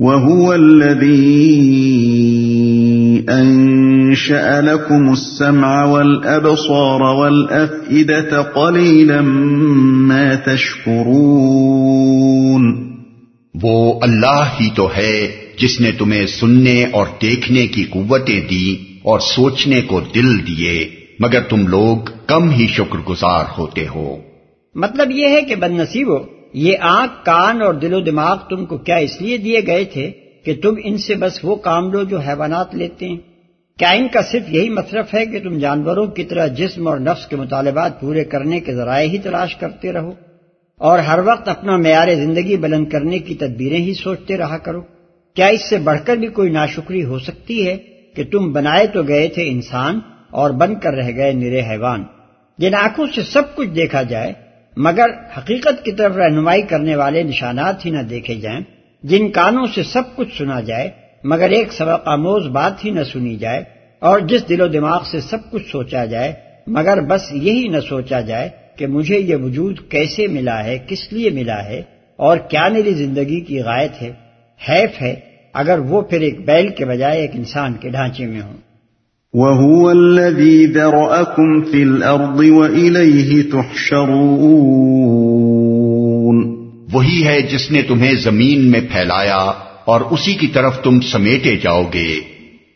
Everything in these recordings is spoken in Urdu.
وهو الذي أنشأ لكم السمع والأبصار والأفئدة قليلا ما تشكرون وہ اللہ ہی تو ہے جس نے تمہیں سننے اور دیکھنے کی قوتیں دی اور سوچنے کو دل دیے مگر تم لوگ کم ہی شکر گزار ہوتے ہو۔ مطلب یہ ہے کہ بد نصیبو یہ آنکھ، کان اور دل و دماغ تم کو کیا اس لیے دیے گئے تھے کہ تم ان سے بس وہ کام لو جو حیوانات لیتے ہیں؟ کیا ان کا صرف یہی مصرف ہے کہ تم جانوروں کی طرح جسم اور نفس کے مطالبات پورے کرنے کے ذرائع ہی تلاش کرتے رہو؟ اور ہر وقت اپنا معیار زندگی بلند کرنے کی تدبیریں ہی سوچتے رہا کرو؟ کیا اس سے بڑھ کر بھی کوئی ناشکری ہو سکتی ہے کہ تم بنائے تو گئے تھے انسان اور بن کر رہ گئے نرے حیوان؟ جن آنکھوں سے سب کچھ دیکھا جائے مگر حقیقت کی طرف رہنمائی کرنے والے نشانات ہی نہ دیکھے جائیں، جن کانوں سے سب کچھ سنا جائے، مگر ایک سبق آموز بات ہی نہ سنی جائے، اور جس دل و دماغ سے سب کچھ سوچا جائے، مگر بس یہی نہ سوچا جائے کہ مجھے یہ وجود کیسے ملا ہے، کس لیے ملا ہے، اور کیا میری زندگی کی غائط ہے، حیف ہے، اگر وہ پھر ایک بیل کے بجائے ایک انسان کے ڈھانچے میں ہوں۔ وهو الذي ذرأكم في الأرض وإليه تحشرون وہی ہے جس نے تمہیں زمین میں پھیلایا اور اسی کی طرف تم سمیٹے جاؤ گے۔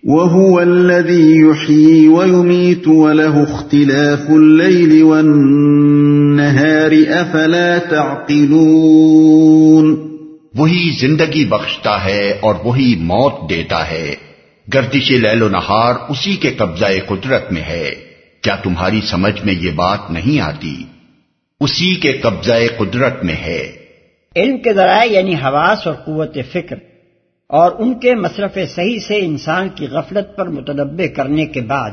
وهو الذي يحيي ويميت وله اختلاف الليل والنهار أفلا تعقلون وہی زندگی بخشتا ہے اور وہی موت دیتا ہے۔ گردش لیل و نہار اسی کے قبضہ قدرت میں ہے۔ کیا تمہاری سمجھ میں یہ بات نہیں آتی؟ اسی کے قبضہ قدرت میں ہے۔ علم کے ذرائع یعنی حواس اور قوت فکر اور ان کے مصرف صحیح سے انسان کی غفلت پر متنبع کرنے کے بعد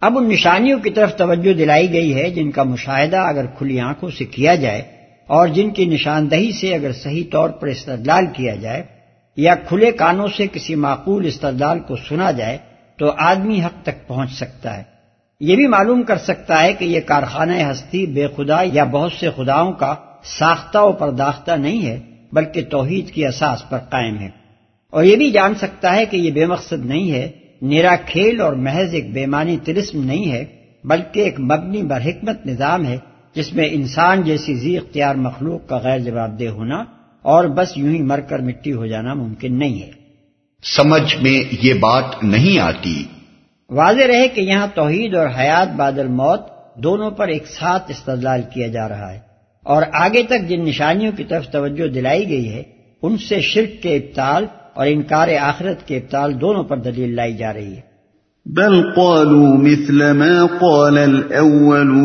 اب ان نشانیوں کی طرف توجہ دلائی گئی ہے جن کا مشاہدہ اگر کھلی آنکھوں سے کیا جائے اور جن کی نشاندہی سے اگر صحیح طور پر استدلال کیا جائے یا کھلے کانوں سے کسی معقول استدلال کو سنا جائے تو آدمی حق تک پہنچ سکتا ہے۔ یہ بھی معلوم کر سکتا ہے کہ یہ کارخانہ ہستی بے خدا یا بہت سے خداؤں کا ساختہ و پرداختہ نہیں ہے، بلکہ توحید کی اساس پر قائم ہے۔ اور یہ بھی جان سکتا ہے کہ یہ بے مقصد نہیں ہے، نیرا کھیل اور محض ایک بےمانی تلسم نہیں ہے، بلکہ ایک مبنی بر حکمت نظام ہے، جس میں انسان جیسی زی اختیار مخلوق کا غیر جواب دہ ہونا اور بس یوں ہی مر کر مٹی ہو جانا ممکن نہیں ہے۔ سمجھ میں یہ بات نہیں آتی۔ واضح رہے کہ یہاں توحید اور حیات بادل موت دونوں پر ایک ساتھ استدلال کیا جا رہا ہے۔ اور آگے تک جن نشانیوں کی طرف توجہ دلائی گئی ہے ان سے شرک کے ابتال اور انکار آخرت کے ابتال دونوں پر دلیل لائی جا رہی ہے۔ بل قالوا مثل ما قال الأولون۔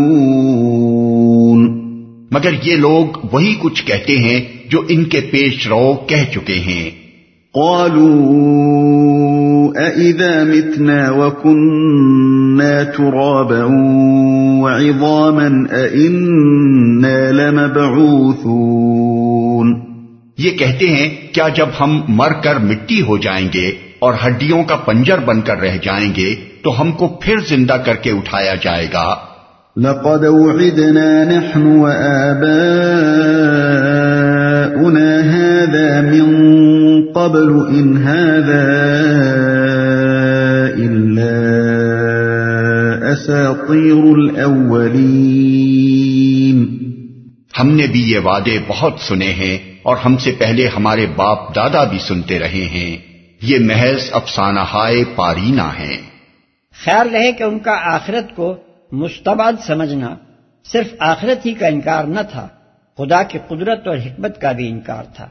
مگر یہ لوگ وہی کچھ کہتے ہیں جو ان کے پیش رو کہہ چکے ہیں۔ قالوا أإذا متنا وكنا ترابا وعظاما أإنا لمبعوثون۔ یہ کہتے ہیں کیا جب ہم مر کر مٹی ہو جائیں گے اور ہڈیوں کا پنجر بن کر رہ جائیں گے تو ہم کو پھر زندہ کر کے اٹھایا جائے گا۔ لقد وعدنا نحن وآباؤنا هذا من قبل إن هذا إلا أساطير الأولين. ہم نے بھی یہ وعدے بہت سنے ہیں اور ہم سے پہلے ہمارے باپ دادا بھی سنتے رہے ہیں۔ یہ محض افسانہ ہائے پارینا ہیں۔ خیال رہے کہ ان کا آخرت کو مستباد سمجھنا صرف آخرت ہی کا انکار نہ تھا۔ خدا کی قدرت اور حکمت کا بھی انکار تھا۔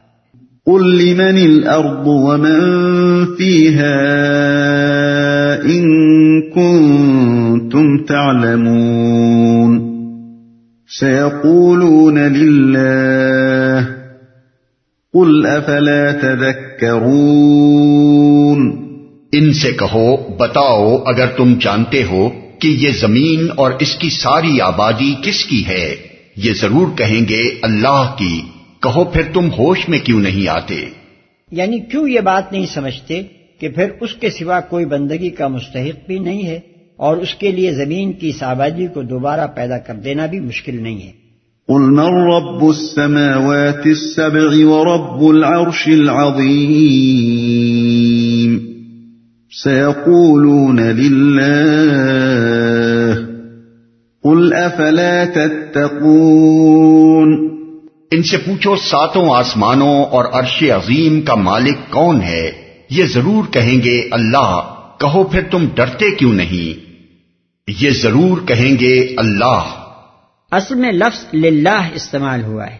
قل لمن الأرض ومن فيها إن كنتم تعلمون۔ سيقولون لله قل أفلا تذكرون۔ ان سے کہو بتاؤ اگر تم جانتے ہو کہ یہ زمین اور اس کی ساری آبادی کس کی ہے؟ یہ ضرور کہیں گے اللہ کی کہو پھر تم ہوش میں کیوں نہیں آتے؟ یعنی کیوں یہ بات نہیں سمجھتے کہ پھر اس کے سوا کوئی بندگی کا مستحق بھی نہیں ہے اور اس کے لیے زمین کی اس آبادی کو دوبارہ پیدا کر دینا بھی مشکل نہیں ہے؟ قل من رب السماوات السبع ورب العرش العظيم سيقولون لله قل افلا تتقون ان سے پوچھو ساتوں آسمانوں اور عرش عظیم کا مالک کون ہے؟ یہ ضرور کہیں گے اللہ کہو پھر تم ڈرتے کیوں نہیں؟ یہ ضرور کہیں گے اللہ۔ اصل میں لفظ للہ استعمال ہوا ہے۔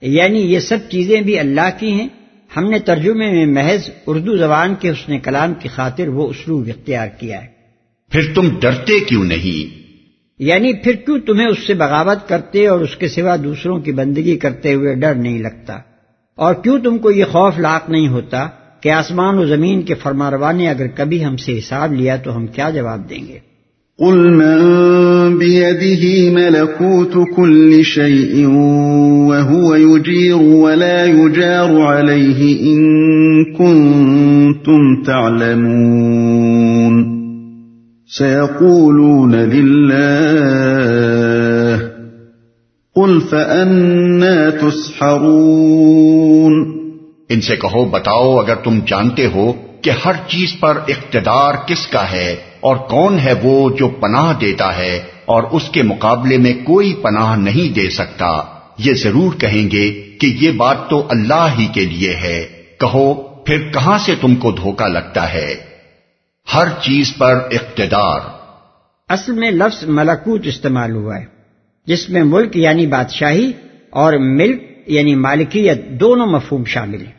یعنی یہ سب چیزیں بھی اللہ کی ہیں۔ ہم نے ترجمے میں محض اردو زبان کے حسن کلام کی خاطر وہ اسلوب اختیار کیا ہے۔ پھر تم ڈرتے کیوں نہیں؟ یعنی پھر کیوں تمہیں اس سے بغاوت کرتے اور اس کے سوا دوسروں کی بندگی کرتے ہوئے ڈر نہیں لگتا؟ اور کیوں تم کو یہ خوف لاق نہیں ہوتا کہ آسمان و زمین کے فرماروا نے اگر کبھی ہم سے حساب لیا تو ہم کیا جواب دیں گے؟ قل من بيده ملكوت كل شيء وهو يجير ولا يجار عليه إن كنتم تعلمون سيقولون لله قل فأنا تسحرون ان سے کہو، بتاؤ اگر تم جانتے ہو کہ ہر چیز پر اقتدار کس کا ہے اور کون ہے وہ جو پناہ دیتا ہے اور اس کے مقابلے میں کوئی پناہ نہیں دے سکتا، یہ ضرور کہیں گے کہ یہ بات تو اللہ ہی کے لیے ہے۔ کہو، پھر کہاں سے تم کو دھوکا لگتا ہے؟ ہر چیز پر اقتدار۔ اصل میں لفظ ملکوت استعمال ہوا ہے جس میں ملک یعنی بادشاہی اور ملک یعنی مالکیت دونوں مفہوم شامل ہیں۔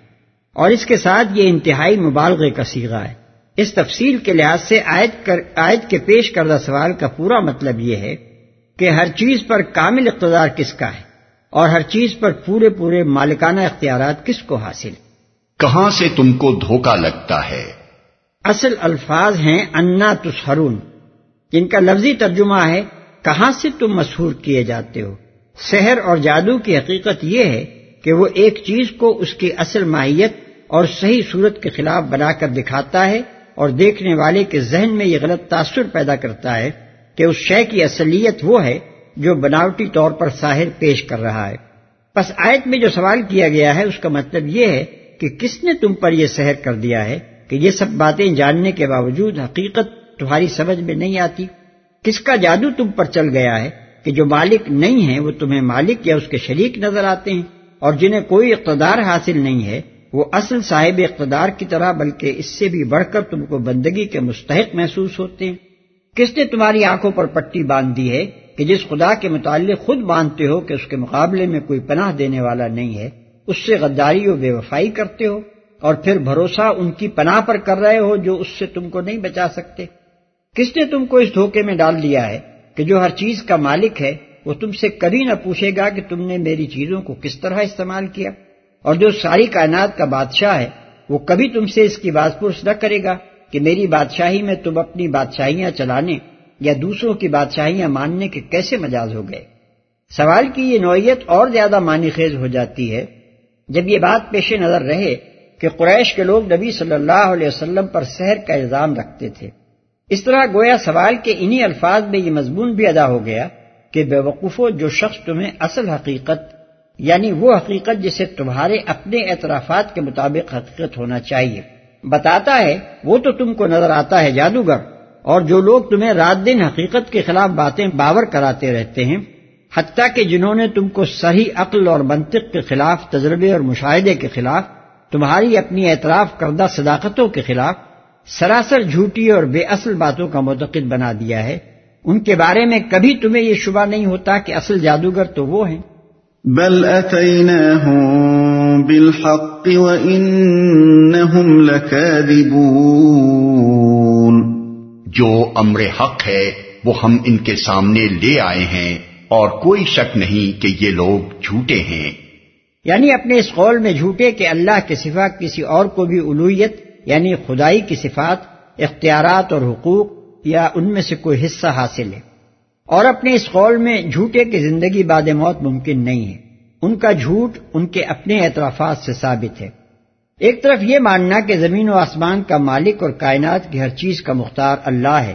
اور اس کے ساتھ یہ انتہائی مبالغے کا سیغہ ہے۔ اس تفصیل کے لحاظ سے آیت کر آیت کے پیش کردہ سوال کا پورا مطلب یہ ہے کہ ہر چیز پر کامل اقتدار کس کا ہے اور ہر چیز پر پورے پورے مالکانہ اختیارات کس کو حاصل۔ کہاں سے تم کو دھوکا لگتا ہے؟ اصل الفاظ ہیں انا تسہرون جن کا لفظی ترجمہ ہے، کہاں سے تم مسحور کیے جاتے ہو؟ سحر اور جادو کی حقیقت یہ ہے کہ وہ ایک چیز کو اس کی اصل ماہیت اور صحیح صورت کے خلاف بنا کر دکھاتا ہے اور دیکھنے والے کے ذہن میں یہ غلط تاثر پیدا کرتا ہے کہ اس شے کی اصلیت وہ ہے جو بناوٹی طور پر ساحر پیش کر رہا ہے۔ پس آیت میں جو سوال کیا گیا ہے، اس کا مطلب یہ ہے کہ کس نے تم پر یہ سحر کر دیا ہے؟ کہ یہ سب باتیں جاننے کے باوجود حقیقت تمہاری سمجھ میں نہیں آتی۔ کس کا جادو تم پر چل گیا ہے کہ جو مالک نہیں ہیں وہ تمہیں مالک یا اس کے شریک نظر آتے ہیں اور جنہیں کوئی اقتدار حاصل نہیں ہے، وہ اصل صاحب اقتدار کی طرح بلکہ اس سے بھی بڑھ کر تم کو بندگی کے مستحق محسوس ہوتے ہیں۔ کس نے تمہاری آنکھوں پر پٹی باندھ دی ہے کہ جس خدا کے متعلق خود مانتے ہو کہ اس کے مقابلے میں کوئی پناہ دینے والا نہیں ہے، اس سے غداری و بے وفائی کرتے ہو؟ اور پھر بھروسہ ان کی پناہ پر کر رہے ہو جو اس سے تم کو نہیں بچا سکتے۔ کس نے تم کو اس دھوکے میں ڈال دیا ہے کہ جو ہر چیز کا مالک ہے، وہ تم سے کبھی نہ پوچھے گا کہ تم نے میری چیزوں کو کس طرح استعمال کیا؟ اور جو ساری کائنات کا بادشاہ ہے، وہ کبھی تم سے اس کی باز پرس نہ کرے گا کہ میری بادشاہی میں تم اپنی بادشاہیاں چلانے یا دوسروں کی بادشاہیاں ماننے کے کیسے مجاز ہو گئے۔ سوال کی یہ نوعیت اور زیادہ معنی خیز ہو جاتی ہے۔ جب یہ بات پیش نظر رہے کہ قریش کے لوگ نبی صلی اللہ علیہ وسلم پر سحر کا الزام رکھتے تھے۔ اس طرح گویا سوال کے انہی الفاظ میں یہ مضمون بھی ادا ہو گیا کہ بے وقوفو جو شخص تمہیں اصل حقیقت یعنی وہ حقیقت جسے تمہارے اپنے اعترافات کے مطابق حقیقت ہونا چاہیے۔ بتاتا ہے، وہ تو تم کو نظر آتا ہے جادوگر، اور جو لوگ تمہیں رات دن حقیقت کے خلاف باتیں باور کراتے رہتے ہیں، حتیٰ کہ جنہوں نے تم کو صحیح عقل اور منطق کے خلاف، تجربے اور مشاہدے کے خلاف تمہاری اپنی اعتراف کردہ صداقتوں کے خلاف سراسر جھوٹی اور بے اصل باتوں کا متقد بنا دیا ہے۔ ان کے بارے میں کبھی تمہیں یہ شبہ نہیں ہوتا کہ اصل جادوگر تو وہ ہیں۔ بل بالحق وانهم لكاذبون جو امر حق ہے وہ ہم ان کے سامنے لے آئے ہیں اور کوئی شک نہیں کہ یہ لوگ جھوٹے ہیں۔ یعنی اپنے اس قول میں جھوٹے کہ اللہ کے صفا کسی اور کو بھی الویت یعنی خدائی کی صفات، اختیارات اور حقوق یا ان میں سے کوئی حصہ حاصل ہے۔ اور اپنے اس قول میں جھوٹے کی زندگی بعد موت ممکن نہیں ہے۔ ان کا جھوٹ ان کے اپنے اعترافات سے ثابت ہے۔ ایک طرف یہ ماننا کہ زمین و آسمان کا مالک اور کائنات کی ہر چیز کا مختار اللہ ہے،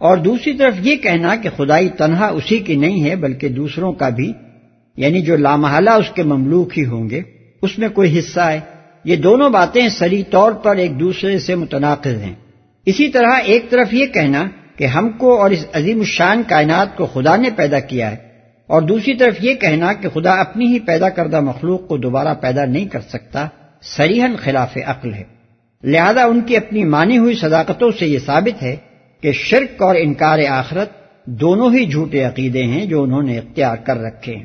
اور دوسری طرف یہ کہنا کہ خدائی تنہا اسی کی نہیں ہے بلکہ دوسروں کا بھی یعنی جو لامحلہ اس کے مملوک ہی ہوں گے، اس میں کوئی حصہ ہے۔ یہ دونوں باتیں سری طور پر ایک دوسرے سے متناقض ہیں۔ اسی طرح ایک طرف یہ کہنا کہ ہم کو اور اس عظیم الشان کائنات کو خدا نے پیدا کیا ہے، اور دوسری طرف یہ کہنا کہ خدا اپنی ہی پیدا کردہ مخلوق کو دوبارہ پیدا نہیں کر سکتا سریحن خلاف عقل ہے۔ لہذا ان کی اپنی مانی ہوئی صداقتوں سے یہ ثابت ہے کہ شرک اور انکار آخرت دونوں ہی جھوٹے عقیدے ہیں جو انہوں نے اختیار کر رکھے ہیں۔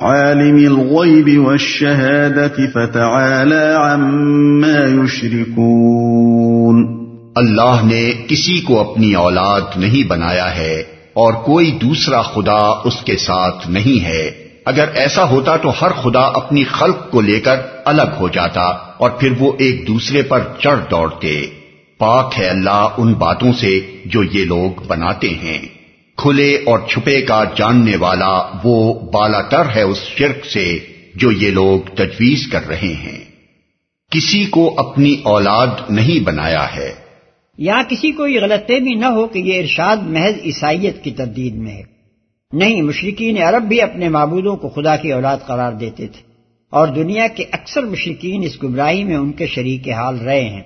عالم الغیب والشہادت فتعالی عما یشرکون اللہ نے کسی کو اپنی اولاد نہیں بنایا ہے اور کوئی دوسرا خدا اس کے ساتھ نہیں ہے۔ اگر ایسا ہوتا تو ہر خدا اپنی خلق کو لے کر الگ ہو جاتا اور پھر وہ ایک دوسرے پر چڑھ دوڑتے۔ پاک ہے اللہ ان باتوں سے جو یہ لوگ بناتے ہیں۔ کھلے اور چھپے کا جاننے والا وہ بالا تر ہے اس شرک سے جو یہ لوگ تجویز کر رہے ہیں۔ کسی کو اپنی اولاد نہیں بنایا ہے۔ یا کسی کو یہ غلط بھی نہ ہو کہ یہ ارشاد محض عیسائیت کی تردید میں ہے۔ نہیں مشرقین عرب بھی اپنے معبودوں کو خدا کی اولاد قرار دیتے تھے۔ اور دنیا کے اکثر مشرقین اس گمراہی میں ان کے شریک حال رہے ہیں۔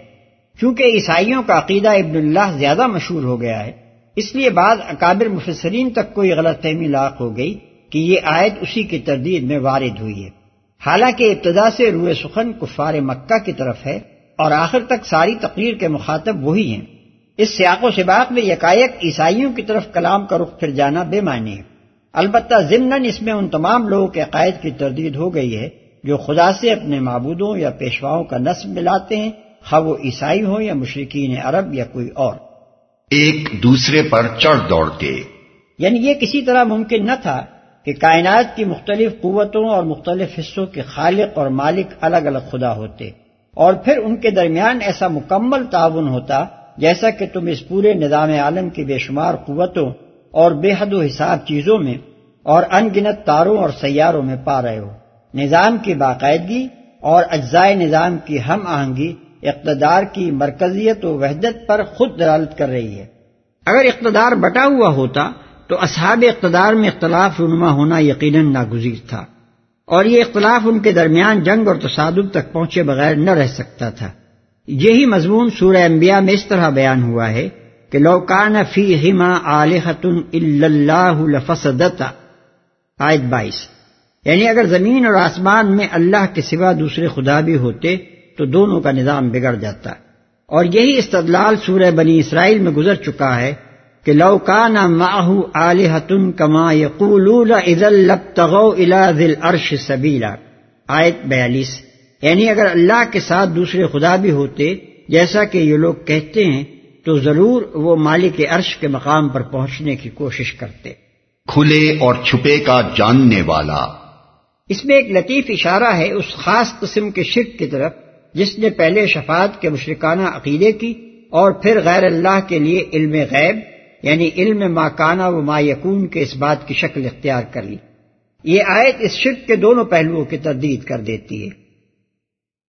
چونکہ عیسائیوں کا عقیدہ ابن اللہ زیادہ مشہور ہو گیا ہے۔ اس لیے بعض اکابر مفسرین تک کوئی غلط فہمی لاق ہو گئی کہ یہ آیت اسی کی تردید میں وارد ہوئی ہے۔ حالانکہ ابتدا سے روئے سخن کفار مکہ کی طرف ہے اور آخر تک ساری تقریر کے مخاطب وہی ہیں۔ اس سیاق و سباق میں یکایک عیسائیوں کی طرف کلام کا رخ پھر جانا بے معنی ہے۔ البتہ ضمن اس میں ان تمام لوگوں کے عقائد کی تردید ہو گئی ہے جو خدا سے اپنے معبودوں یا پیشواؤں کا نصب ملاتے ہیں، خواہ وہ عیسائی ہوں یا مشرقین عرب یا کوئی اور۔ ایک دوسرے پر چڑھ دوڑتے۔ یعنی یہ کسی طرح ممکن نہ تھا کہ کائنات کی مختلف قوتوں اور مختلف حصوں کے خالق اور مالک الگ الگ خدا ہوتے اور پھر ان کے درمیان ایسا مکمل تعاون ہوتا جیسا کہ تم اس پورے نظام عالم کی بے شمار قوتوں اور بے حد و حساب چیزوں میں اور ان گنت تاروں اور سیاروں میں پا رہے ہو۔ نظام کی باقاعدگی اور اجزائے نظام کی ہم آہنگی اقتدار کی مرکزیت و وحدت پر خود دلالت کر رہی ہے۔ اگر اقتدار بٹا ہوا ہوتا تو اصحاب اقتدار میں اختلاف رنما ہونا یقیناً ناگزیر تھا اور یہ اختلاف ان کے درمیان جنگ اور تصادب تک پہنچے بغیر نہ رہ سکتا تھا۔ یہی مضمون سورہ انبیاء میں اس طرح بیان ہوا ہے کہ لوکان فی ہما اللہ لفسدتا آیت بائیس۔ یعنی اگر زمین اور آسمان میں اللہ کے سوا دوسرے خدا بھی ہوتے تو دونوں کا نظام بگڑ جاتا ہے۔ اور یہی استدلال سورہ بنی اسرائیل میں گزر چکا ہے کہ لوکان ماہو عالحتن کما یقول عرش سبیلا۔ آیت بیالیس۔ یعنی اگر اللہ کے ساتھ دوسرے خدا بھی ہوتے جیسا کہ یہ لوگ کہتے ہیں تو ضرور وہ مالک عرش کے مقام پر پہنچنے کی کوشش کرتے۔ کھلے اور چھپے کا جاننے والا۔ اس میں ایک لطیف اشارہ ہے اس خاص قسم کے شرک کی طرف۔ جس نے پہلے شفاعت کے مشرکانہ عقیدے کی اور پھر غیر اللہ کے لیے علم غیب یعنی علم ماکانہ و ما یکون کے اس بات کی شکل اختیار کر لی۔ یہ آیت اس شرک کے دونوں پہلوؤں کی تردید کر دیتی ہے۔